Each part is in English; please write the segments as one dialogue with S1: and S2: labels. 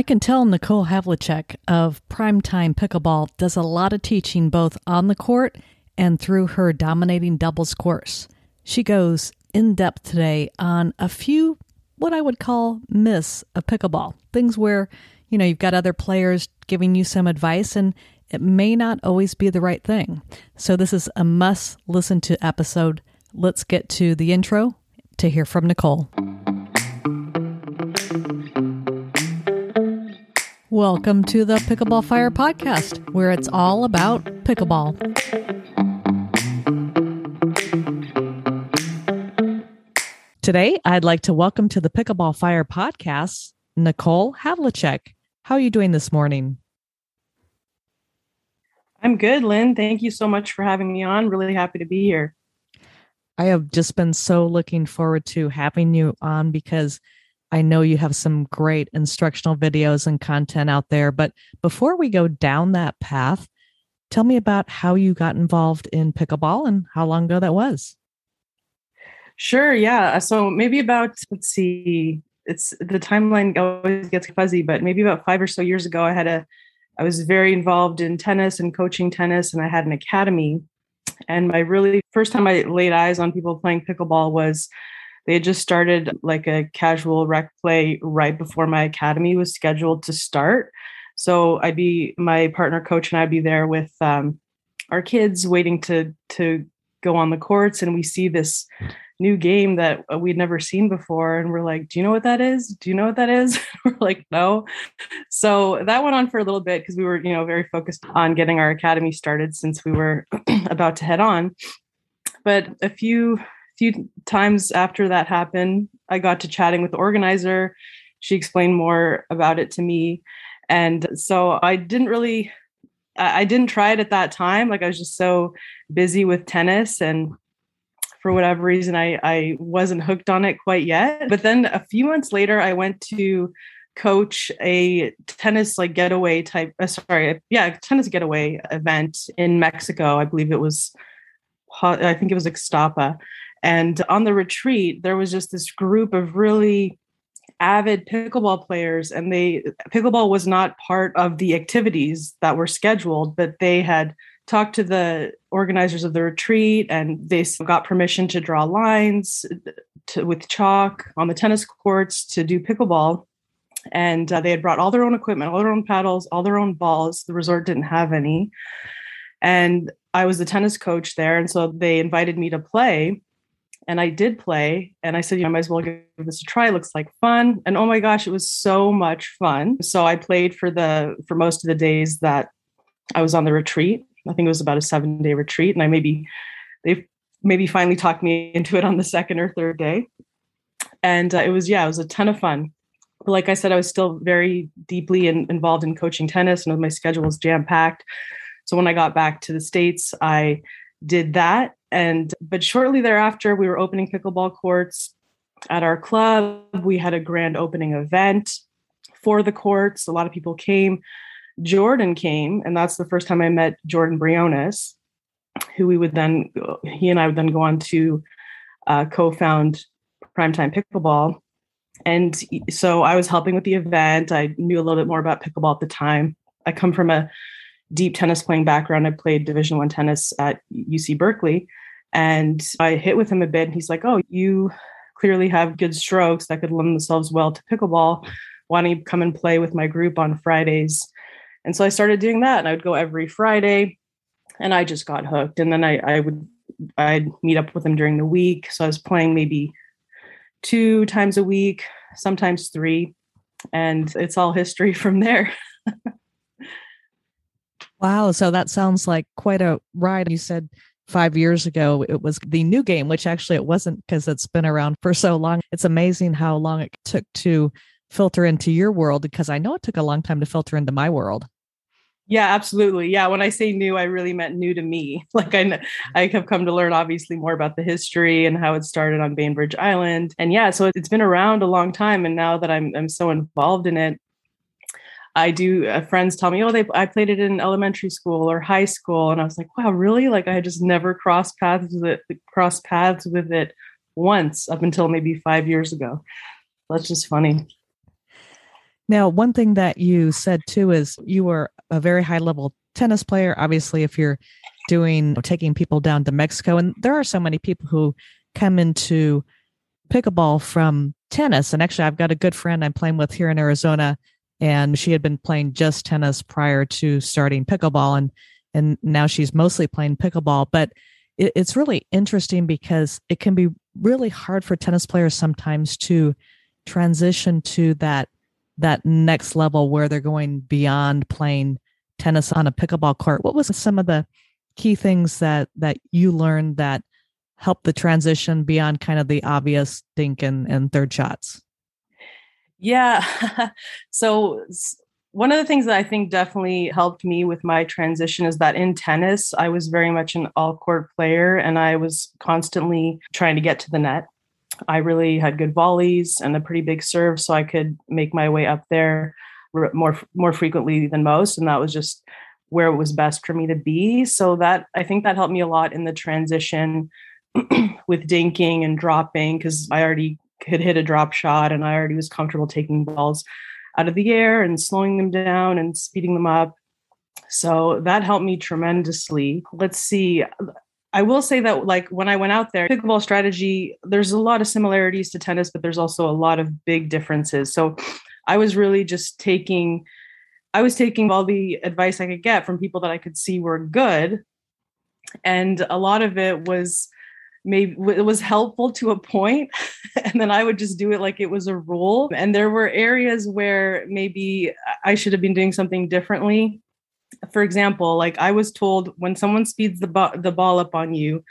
S1: I can tell Nicole Havlicek of Primetime Pickleball does a lot of teaching both on the court and through her dominating doubles course. She goes in depth today on a few what I would call myths of pickleball, things where, you know, you've got other players giving you some advice and it may not always be the right thing. So this is a must listen to episode. Let's get to the intro to hear from Nicole. Welcome to the Pickleball Fire podcast, where it's all about pickleball. Today, I'd like to welcome to the Pickleball Fire podcast Nicole Havlicek. How are you doing this morning?
S2: I'm good, Lynn. Thank you so much for having me on. Really happy to be here.
S1: I have just been so looking forward to having you on because I know you have some great instructional videos and content out there. But before we go down that path, tell me about how you got involved in pickleball and how long ago that was.
S2: Sure. Yeah. So maybe about, let's see, it's the timeline always gets fuzzy, but maybe about five or so years ago, I had a, I was very involved in tennis and coaching tennis, and I had an academy. And my really first time I laid eyes on people playing pickleball was they had just started like a casual rec play right before my academy was scheduled to start. So I'd be my partner coach and I'd be there with um, our kids waiting to to go on the courts, and we see this new game that we'd never seen before and we're like do you know what that is? Do you know what that is? We're like no. So that went on for a little bit because we were you know very focused on getting our academy started since we were about to head on. But a few few times after that happened, I got to chatting with the organizer. She explained more about it to me. And so I didn't really I didn't try it at that time. Like I was just so busy with tennis and for whatever reason I, I wasn't hooked on it quite yet. But then a few months later I went to coach a tennis like getaway type uh, sorry yeah tennis getaway event in mexico i believe it was i think it was ixtapa and on the retreat, there was just this group of really avid pickleball players, and they pickleball was not part of the activities that were scheduled, but they had talked to the organizers of the retreat and they got permission to draw lines to, with chalk on the tennis courts to do pickleball. And uh, they had brought all their own equipment all their own paddles all their own balls. The resort didn't have any. And i was the tennis coach there and so they invited me to play and I did play. And I said, you know, I might as well give this a try. It looks like fun. And oh my gosh, it was so much fun. So I played for the for most of the days that I was on the retreat. I think it was about a seven day retreat, and I maybe they maybe finally talked me into it on the second or third day. And uh, it was yeah, it was a ton of fun. But like I said, I was still very deeply in, involved in coaching tennis, and my schedule was jam packed. So when I got back to the states, I did that and but shortly thereafter we were opening pickleball courts at our club. We had a grand opening event for the courts. A lot of people came. Jordan came and that's the first time i met jordan briones who we would then he and i would then go on to uh, co-found primetime pickleball. And so i was helping with the event. I knew a little bit more about pickleball at the time. I come from a deep tennis playing background. I played Division One tennis at UC Berkeley, and I hit with him a bit. And he's like, "Oh, you clearly have good strokes that could lend themselves well to pickleball. Why don't you come and play with my group on Fridays?" And so I started doing that, and I would go every Friday, and I just got hooked. And then I, I would I'd meet up with him during the week. So I was playing maybe two times a week, sometimes three, and it's all history from there.
S1: Wow. So that sounds like quite a ride. You said five years ago it was the new game, which actually it wasn't because it's been around for so long. It's amazing how long it took to filter into your world because I know it took a long time to filter into my world.
S2: Yeah, absolutely. Yeah, when I say new, I really meant new to me. Like I, mm-hmm. I have come to learn obviously more about the history and how it started on Bainbridge Island. And yeah, so it's been around a long time. And now that I'm I'm so involved in it, I do uh, friends tell me, oh, they I played it in elementary school or high school, and I was like, wow, really? Like I just never crossed paths with it, crossed paths with it once up until maybe five years ago. That's just funny.
S1: Now, one thing that you said too is you were a very high level tennis player. Obviously, if you're doing taking people down to Mexico, and there are so many people who come into pickleball from tennis. And actually, I've got a good friend I'm playing with here in Arizona, and she had been playing just tennis prior to starting pickleball, and and now she's mostly playing pickleball. But it, it's really interesting because it can be really hard for tennis players sometimes to transition to that that next level where they're going beyond playing tennis on a pickleball court. What was some of the key things that that you learned that helped the transition beyond kind of the obvious dink and, and third shots?
S2: Yeah. so one of the things that I think definitely helped me with my transition is that in tennis, I was very much an all court player and I was constantly trying to get to the net. I really had good volleys and a pretty big serve, so I could make my way up there more more frequently than most, and that was just where it was best for me to be. So that I think that helped me a lot in the transition with dinking and dropping because I already could hit a drop shot and I already was comfortable taking balls out of the air and slowing them down and speeding them up. So that helped me tremendously. Let's see. I will say that like when I went out there, pickleball strategy, there's a lot of similarities to tennis, but there's also a lot of big differences. So I was really just taking I was taking all the advice I could get from people that I could see were good. And a lot of it was maybe it was helpful to a point and then i would just do it like it was a rule and there were areas where maybe i should have been doing something differently for example, like I was told when someone speeds the, bo- the ball up on you,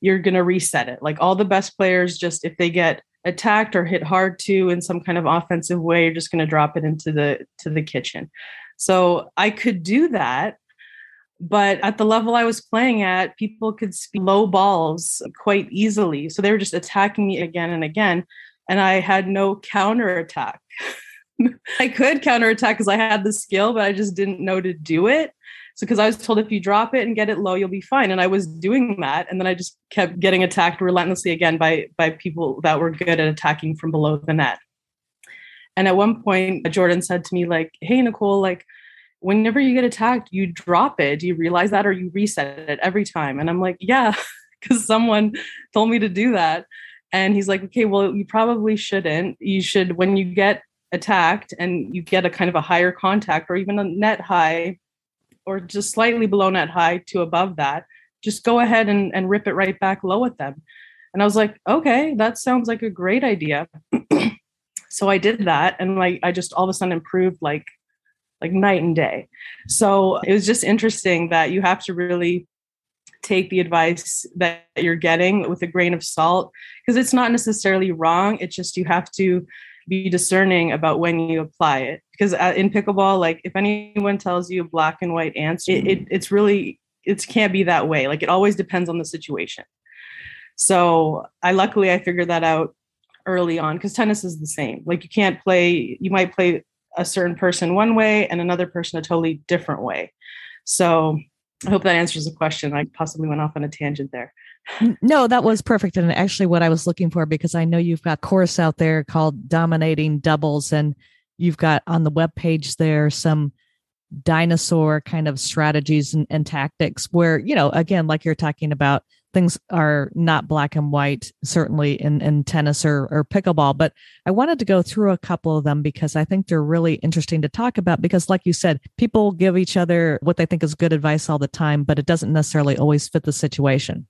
S2: you're going to reset it. Like all the best players, just if they get attacked or hit hard to in some kind of offensive way, you're just going to drop it into the to the kitchen. So I could do that, but at the level I was playing at, people could speed low balls quite easily. So they were just attacking me again and again, and I had no counter attack. I could counterattack because I had the skill, but I just didn't know to do it. So, because I was told if you drop it and get it low, you'll be fine. And I was doing that. And then I just kept getting attacked relentlessly again by, by people that were good at attacking from below the net. And at one point, Jordan said to me, like, hey, Nicole, like, whenever you get attacked, you drop it. Do you realize that or you reset it every time? And I'm like, yeah, because someone told me to do that. And he's like, okay, well, you probably shouldn't. You should, when you get attacked and you get a kind of a higher contact or even a net high or just slightly below net high to above that, just go ahead and, and rip it right back low at them. And I was like, okay, that sounds like a great idea. so I did that and like I just all of a sudden improved like like night and day. So it was just interesting that you have to really take the advice that you're getting with a grain of salt because it's not necessarily wrong. It's just you have to be discerning about when you apply it because uh, in pickleball like if anyone tells you a black and white answer it, it, it's really it can't be that way like it always depends on the situation so i luckily i figured that out early on because tennis is the same like you can't play you might play a certain person one way and another person a totally different way so i hope that answers the question i possibly went off on a tangent there
S1: no, that was perfect. And actually, what I was looking for, because I know you've got course out there called Dominating Doubles, and you've got on the web page there some dinosaur kind of strategies and, and tactics where, you know, again, like you're talking about, things are not black and white, certainly in, in tennis or, or pickleball. But I wanted to go through a couple of them because I think they're really interesting to talk about. Because, like you said, people give each other what they think is good advice all the time, but it doesn't necessarily always fit the situation.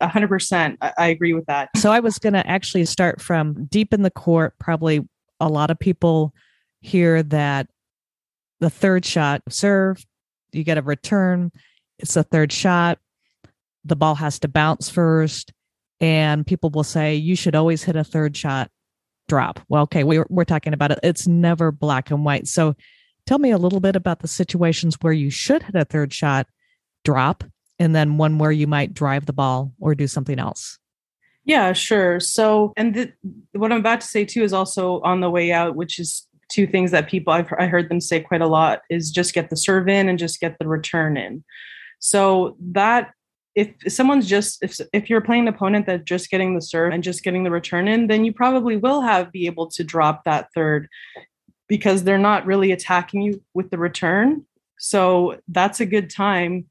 S2: 100%. I, I agree with that.
S1: So I was going to actually start from deep in the court. Probably a lot of people hear that the third shot serve, you get a return, it's a third shot. The ball has to bounce first. And people will say, you should always hit a third shot drop. Well, okay, we're, we're talking about it. It's never black and white. So tell me a little bit about the situations where you should hit a third shot drop and then one where you might drive the ball or do something else.
S2: Yeah, sure. So, and what I'm about to say too is also on the way out, which is two things that people I've I heard them say quite a lot is just get the serve in and just get the return in. So that if someone's just if if you're playing an opponent that just getting the serve and just getting the return in, then you probably will have be able to drop that third because they're not really attacking you with the return. So that's a good time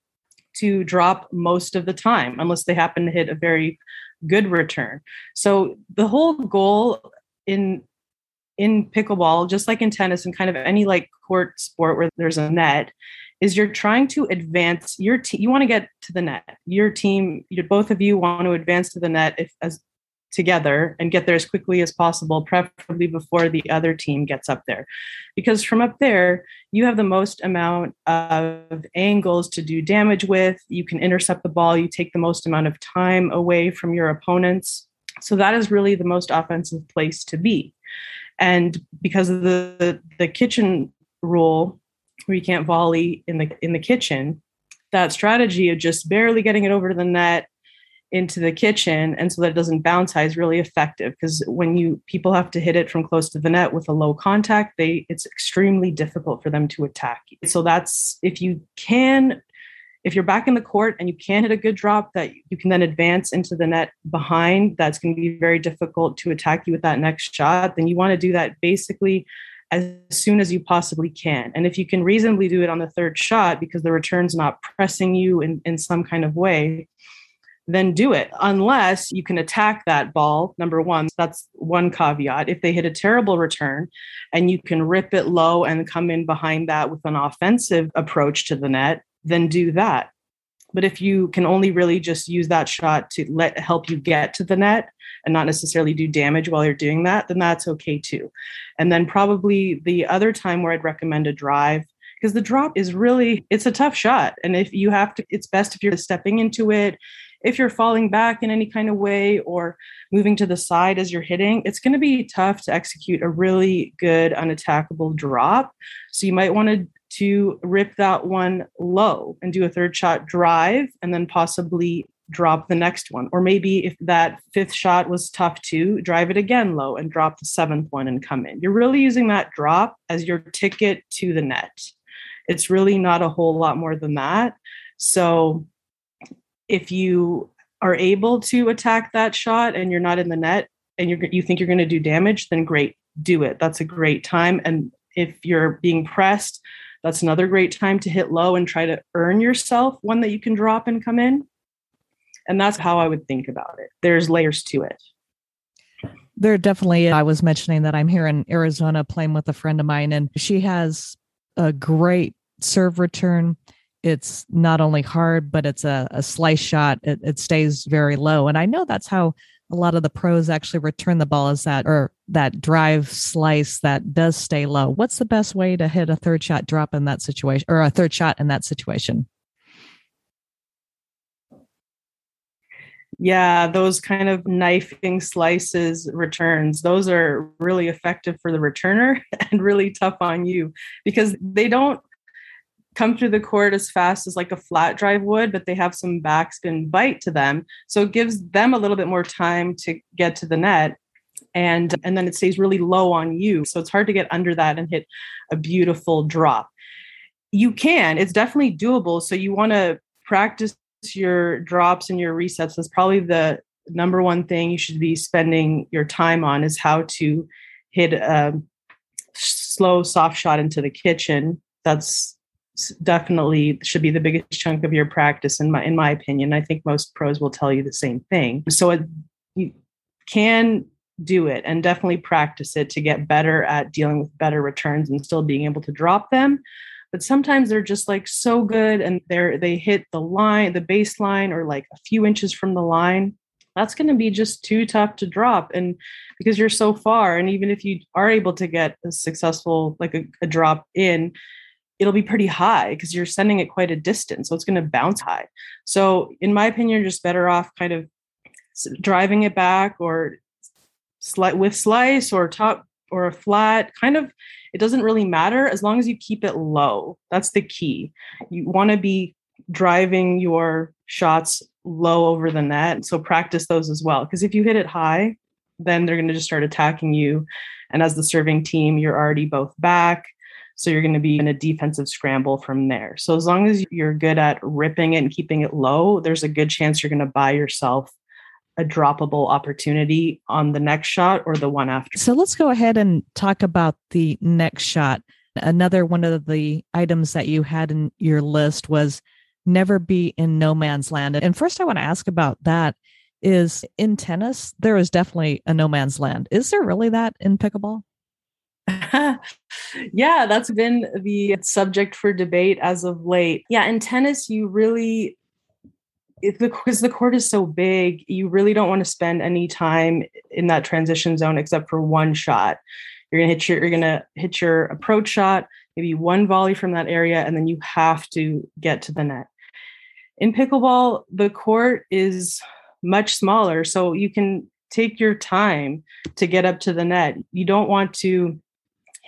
S2: to drop most of the time, unless they happen to hit a very good return. So the whole goal in in pickleball, just like in tennis and kind of any like court sport where there's a net, is you're trying to advance your team. You want to get to the net. Your team, you, both of you want to advance to the net if as together and get there as quickly as possible, preferably before the other team gets up there. Because from up there, you have the most amount of angles to do damage with. You can intercept the ball, you take the most amount of time away from your opponents. So that is really the most offensive place to be. And because of the, the kitchen rule, where you can't volley in the in the kitchen, that strategy of just barely getting it over to the net into the kitchen and so that it doesn't bounce high is really effective because when you people have to hit it from close to the net with a low contact they it's extremely difficult for them to attack so that's if you can if you're back in the court and you can hit a good drop that you can then advance into the net behind that's going to be very difficult to attack you with that next shot then you want to do that basically as soon as you possibly can and if you can reasonably do it on the third shot because the return's not pressing you in, in some kind of way then do it unless you can attack that ball. Number one, that's one caveat. If they hit a terrible return and you can rip it low and come in behind that with an offensive approach to the net, then do that. But if you can only really just use that shot to let help you get to the net and not necessarily do damage while you're doing that, then that's okay too. And then probably the other time where I'd recommend a drive because the drop is really it's a tough shot and if you have to it's best if you're stepping into it if you're falling back in any kind of way or moving to the side as you're hitting, it's going to be tough to execute a really good unattackable drop. So you might want to to rip that one low and do a third shot drive and then possibly drop the next one. Or maybe if that fifth shot was tough too, drive it again low and drop the seventh one and come in. You're really using that drop as your ticket to the net. It's really not a whole lot more than that. So if you are able to attack that shot and you're not in the net and you're, you think you're going to do damage, then great, do it. That's a great time. And if you're being pressed, that's another great time to hit low and try to earn yourself one that you can drop and come in. And that's how I would think about it. There's layers to it.
S1: There definitely, I was mentioning that I'm here in Arizona playing with a friend of mine, and she has a great serve return it's not only hard, but it's a, a slice shot. It, it stays very low. And I know that's how a lot of the pros actually return the ball as that or that drive slice that does stay low. What's the best way to hit a third shot drop in that situation or a third shot in that situation?
S2: Yeah, those kind of knifing slices returns, those are really effective for the returner and really tough on you because they don't come through the court as fast as like a flat drive would, but they have some backspin bite to them. So it gives them a little bit more time to get to the net. And, and then it stays really low on you. So it's hard to get under that and hit a beautiful drop. You can, it's definitely doable. So you want to practice your drops and your resets. That's probably the number one thing you should be spending your time on is how to hit a slow soft shot into the kitchen. That's definitely should be the biggest chunk of your practice in my in my opinion. I think most pros will tell you the same thing. So it, you can do it and definitely practice it to get better at dealing with better returns and still being able to drop them. But sometimes they're just like so good and they're they hit the line the baseline or like a few inches from the line. That's going to be just too tough to drop and because you're so far and even if you are able to get a successful like a, a drop in it'll be pretty high because you're sending it quite a distance. So it's going to bounce high. So, in my opinion, you're just better off kind of driving it back or sli- with slice or top or a flat kind of it doesn't really matter as long as you keep it low that's the key you want to be driving your shots low over the net so practice those as well because if you hit it high then they're going to just start attacking you and as the serving team you're already both back so you're going to be in a defensive scramble from there. So as long as you're good at ripping it and keeping it low, there's a good chance you're going to buy yourself a droppable opportunity on the next shot or the one after.
S1: So let's go ahead and talk about the next shot. Another one of the items that you had in your list was never be in no man's land. And first, I want to ask about that is in tennis, there is definitely a no man's land. Is there really that in pickleball?
S2: yeah, that's been the subject for debate as of late. Yeah, in tennis, you really because the court is so big, you really don't want to spend any time in that transition zone except for one shot. You're gonna hit your you're gonna hit your approach shot, maybe one volley from that area, and then you have to get to the net. In pickleball, the court is much smaller, so you can take your time to get up to the net. You don't want to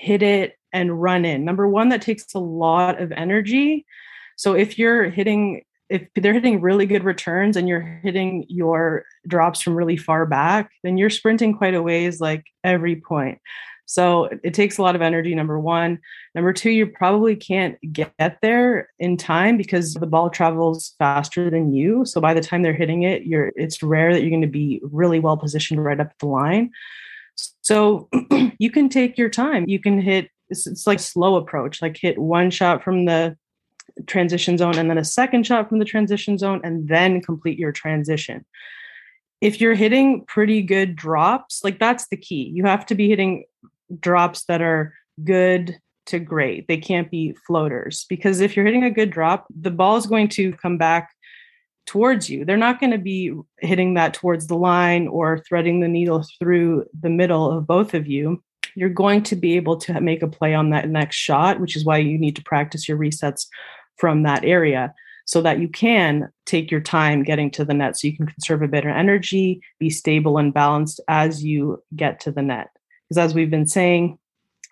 S2: hit it and run in. Number one, that takes a lot of energy. So if you're hitting, if they're hitting really good returns and you're hitting your drops from really far back, then you're sprinting quite a ways like every point. So it takes a lot of energy, number one. Number two, you probably can't get there in time because the ball travels faster than you. So by the time they're hitting it, you're it's rare that you're going to be really well positioned right up the line. So you can take your time. You can hit, it's, it's like slow approach, like hit one shot from the transition zone and then a second shot from the transition zone and then complete your transition. If you're hitting pretty good drops, like that's the key. You have to be hitting drops that are good to great. They can't be floaters because if you're hitting a good drop, the ball is going to come back towards you. They're not going to be hitting that towards the line or threading the needle through the middle of both of you. You're going to be able to make a play on that next shot, which is why you need to practice your resets from that area so that you can take your time getting to the net so you can conserve a bit of energy, be stable and balanced as you get to the net. Because as we've been saying,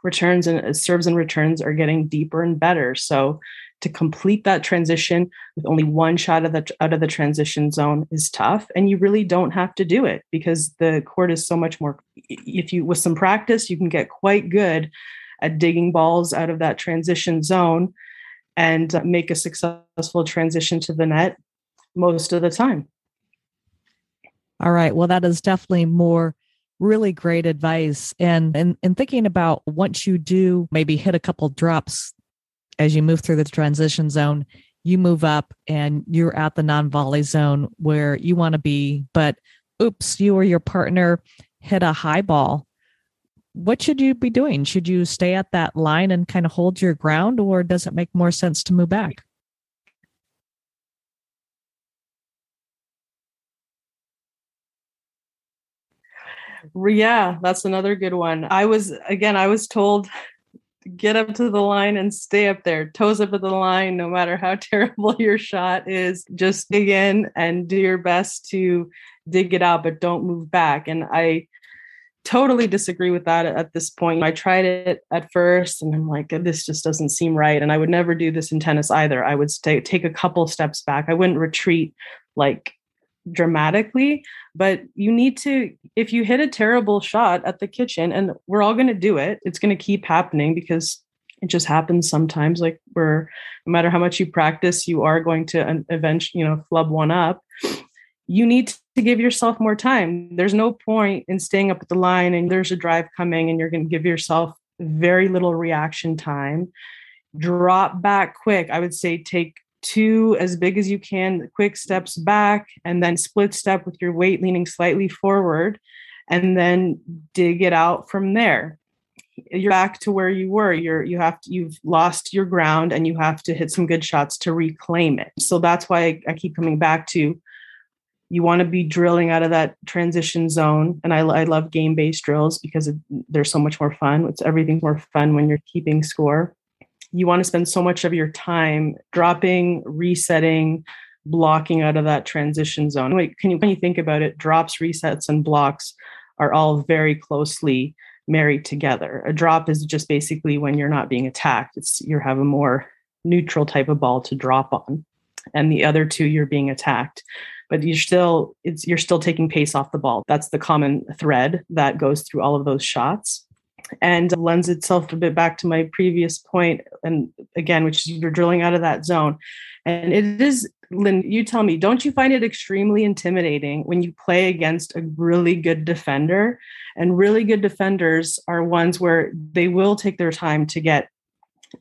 S2: returns and uh, serves and returns are getting deeper and better. So to complete that transition with only one shot of the out of the transition zone is tough and you really don't have to do it because the court is so much more if you with some practice you can get quite good at digging balls out of that transition zone and uh, make a successful transition to the net most of the time.
S1: All right. Well that is definitely more really great advice. And and, and thinking about once you do maybe hit a couple drops as you move through the transition zone, you move up and you're at the non volley zone where you want to be, but oops, you or your partner hit a high ball. What should you be doing? Should you stay at that line and kind of hold your ground, or does it make more sense to move back?
S2: Yeah, that's another good one. I was, again, I was told get up to the line and stay up there, toes up at the line, no matter how terrible your shot is. Just dig in and do your best to dig it out, but don't move back. And I totally disagree with that at this point. I tried it at first and I'm like, this just doesn't seem right. And I would never do this in tennis either. I would stay, take a couple steps back. I wouldn't retreat like dramatically, but you need to, if you hit a terrible shot at the kitchen, and we're all going to do it, it's going to keep happening because it just happens sometimes. Like we're, no matter how much you practice, you are going to eventually, you know, flub one up. You need to give yourself more time. There's no point in staying up at the line and there's a drive coming and you're going to give yourself very little reaction time. Drop back quick. I would say take two as big as you can, quick steps back, and then split step with your weight leaning slightly forward, and then dig it out from there. You're back to where you were. You're you have to you've lost your ground and you have to hit some good shots to reclaim it. So that's why I, I keep coming back to you want to be drilling out of that transition zone. And I, I love game based drills because they're so much more fun. It's everything's more fun when you're keeping score you want to spend so much of your time dropping, resetting, blocking out of that transition zone. Wait, can you when you think about it, drops, resets, and blocks are all very closely married together. A drop is just basically when you're not being attacked. It's you have a more neutral type of ball to drop on. And the other two you're being attacked. But you're still it's you're still taking pace off the ball. That's the common thread that goes through all of those shots. And lends itself a bit back to my previous point and again which is you're drilling out of that zone. And it is lynn you tell me don't you find it extremely intimidating when you play against a really good defender? And really good defenders are ones where they will take their time to get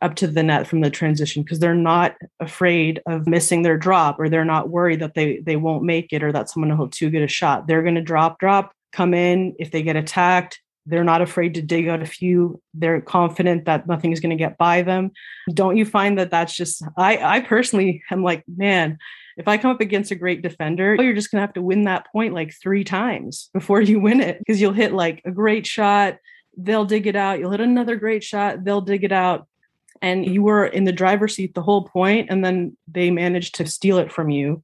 S2: up to the net from the transition because they're not afraid of missing their drop or they're not worried that they they won't make it or that someone will hold too good a shot. They're going to drop drop come in. If they get attacked they're not afraid to dig out a few. They're confident that nothing is going to get by them. Don't you find that that's just, I, I personally am like, man, if I come up against a great defender, you're just going to have to win that point like three times before you win it because you'll hit like a great shot. They'll dig it out. You'll hit another great shot. They'll dig it out. And you were in the driver's seat the whole point, and then they managed to steal it from you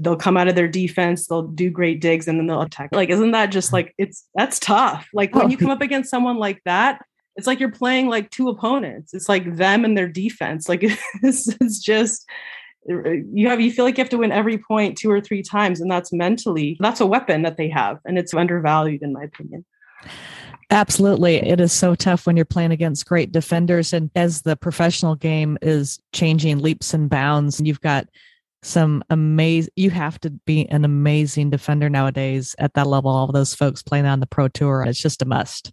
S2: they'll come out of their defense, they'll do great digs, and then they'll attack. Like, isn't that just like it's that's tough? Like when you oh. come up against someone like that, it's like you're playing like two opponents. It's like them and their defense. Like it's, it's just uh, you have you feel like you have to win every point two or three times, and that's mentally that's a weapon that they have, and it's undervalued in my opinion.
S1: Absolutely. It is so tough when you're playing against great defenders. And as the professional game is changing leaps and bounds, and you've got some amazing you have to be an amazing defender nowadays at that level all those folks playing on the pro tour it's just a must.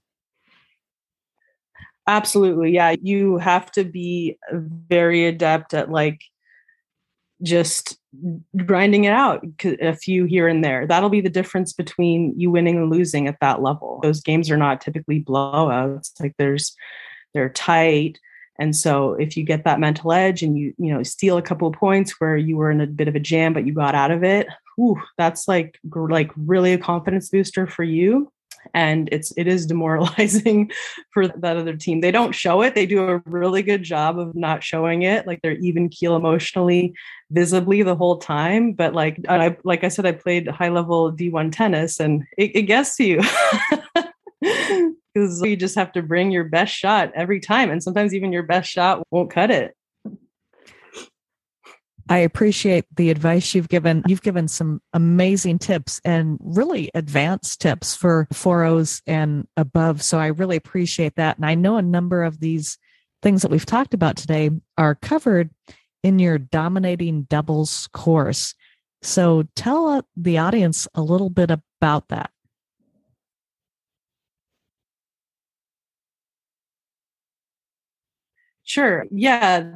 S2: Absolutely yeah you have to be very adept at like just grinding it out a few here and there. That'll be the difference between you winning and losing at that level. Those games are not typically blowouts like there's they're tight and so if you get that mental edge and you, you know, steal a couple of points where you were in a bit of a jam, but you got out of it, whew, that's like like really a confidence booster for you. And it's it is demoralizing for that other team. They don't show it. They do a really good job of not showing it. Like they're even keel emotionally, visibly the whole time. But like I like I said, I played high level D1 tennis and it, it gets to you. because you just have to bring your best shot every time. And sometimes even your best shot won't cut it.
S1: I appreciate the advice you've given. You've given some amazing tips and really advanced tips for 4Os and above. So I really appreciate that. And I know a number of these things that we've talked about today are covered in your dominating doubles course. So tell uh, the audience a little bit about that.
S2: Sure. Yeah.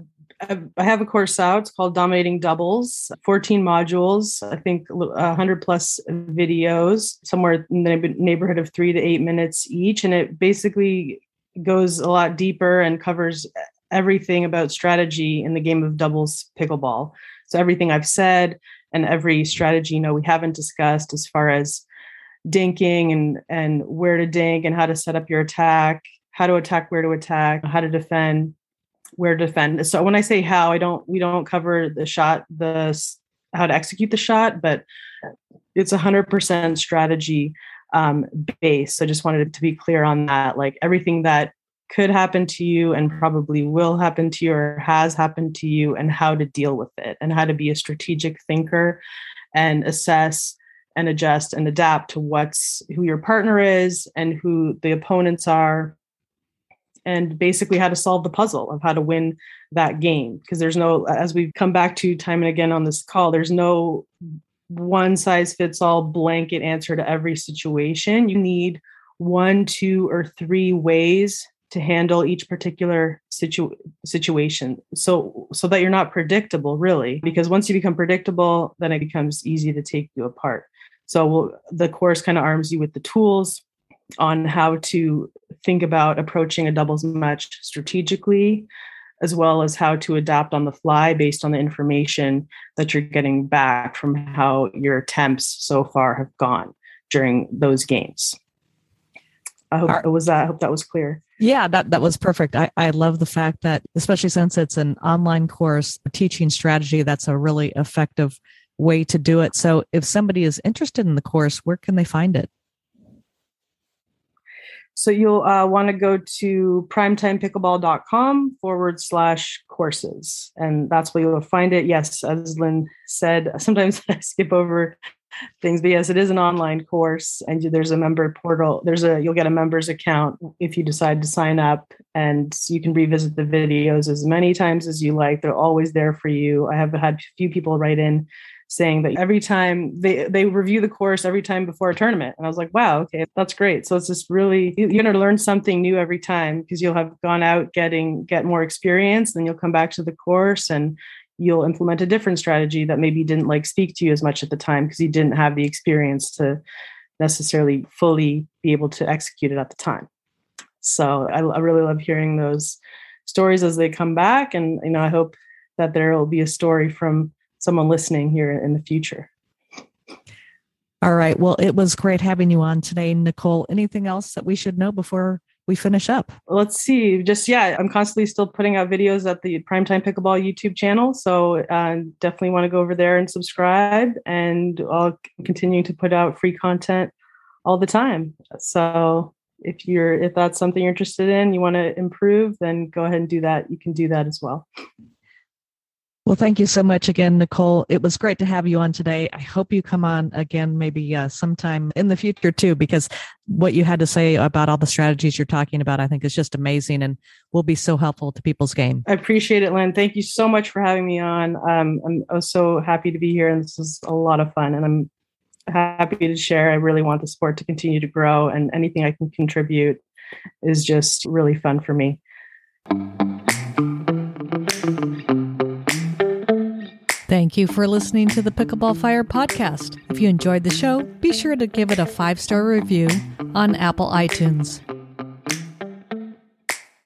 S2: I have a course out. It's called Dominating Doubles, 14 modules, I think 100 plus videos, somewhere in the neighborhood of three to eight minutes each. And it basically goes a lot deeper and covers everything about strategy in the game of doubles pickleball. So, everything I've said and every strategy, you know, we haven't discussed as far as dinking and, and where to dink and how to set up your attack, how to attack, where to attack, how to defend where to defend. So when I say how, I don't we don't cover the shot, the how to execute the shot, but it's a hundred percent strategy um, base. So just wanted to be clear on that. Like everything that could happen to you and probably will happen to you or has happened to you and how to deal with it and how to be a strategic thinker and assess and adjust and adapt to what's who your partner is and who the opponents are and basically how to solve the puzzle of how to win that game. Because there's no, as we've come back to time and again on this call, there's no one size fits all blanket answer to every situation. You need one, two, or three ways to handle each particular situ- situation so so that you're not predictable really because once you become predictable then it becomes easy to take you apart so we'll, the course kind of arms you with the tools on how to think about approaching a doubles match strategically, as well as how to adapt on the fly based on the information that you're getting back from how your attempts so far have gone during those games. I hope it was that. I hope that was clear.
S1: Yeah, that, that was perfect. I, I love the fact that, especially since it's an online course, teaching strategy, that's a really effective way to do it. So if somebody is interested in the course, where can they find it?
S2: So you'll uh, want to go to primetimepickleball.com forward slash courses. And that's where you'll find it. Yes, as Lynn said, sometimes I skip over things. But yes, it is an online course, and there's a member portal. There's a you'll get a member's account if you decide to sign up, and you can revisit the videos as many times as you like. They're always there for you. I have had a few people write in saying that every time they they review the course every time before a tournament and i was like wow okay that's great so it's just really you're going to learn something new every time because you'll have gone out getting get more experience then you'll come back to the course and you'll implement a different strategy that maybe didn't like speak to you as much at the time because you didn't have the experience to necessarily fully be able to execute it at the time so I, I really love hearing those stories as they come back and you know i hope that there will be a story from someone listening here in the future.
S1: All right. Well, it was great having you on today, Nicole. Anything else that we should know before we finish up?
S2: Let's see. Just, yeah, I'm constantly still putting out videos at the Primetime Pickleball YouTube channel. So uh, definitely want to go over there and subscribe. And I'll continue to put out free content all the time. So if you're if that's something you're interested in you want to improve then go ahead and do that you can do that as well
S1: well, thank you so much again, Nicole. It was great to have you on today. I hope you come on again, maybe uh, sometime in the future too, because what you had to say about all the strategies you're talking about, I think is just amazing and will be so helpful to people's game.
S2: I appreciate it, Lynn. Thank you so much for having me on. Um, I'm, so happy to be here, and this is a lot of fun. And I'm happy to share. I really want the sport to continue to grow, and anything I can contribute is just really fun for me.
S1: Thank you for listening to the Pickleball Fire podcast. If you enjoyed the show, be sure to give it a five star review on Apple iTunes.